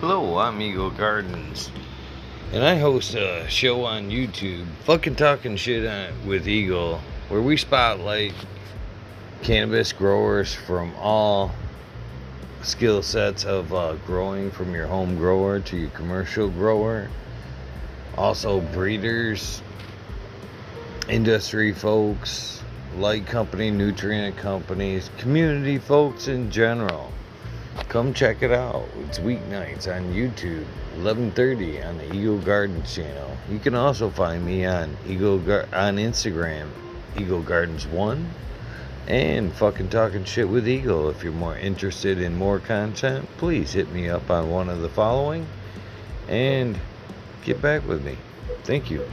Hello, I'm Eagle Gardens, and I host a show on YouTube, fucking talking shit on, with Eagle, where we spotlight cannabis growers from all skill sets of uh, growing from your home grower to your commercial grower. Also, breeders, industry folks, light company, nutrient companies, community folks in general. Come check it out. It's weeknights on YouTube, 11:30 on the Eagle Gardens channel. You can also find me on Eagle Gar- on Instagram, Eagle Gardens One, and fucking talking shit with Eagle. If you're more interested in more content, please hit me up on one of the following, and get back with me. Thank you.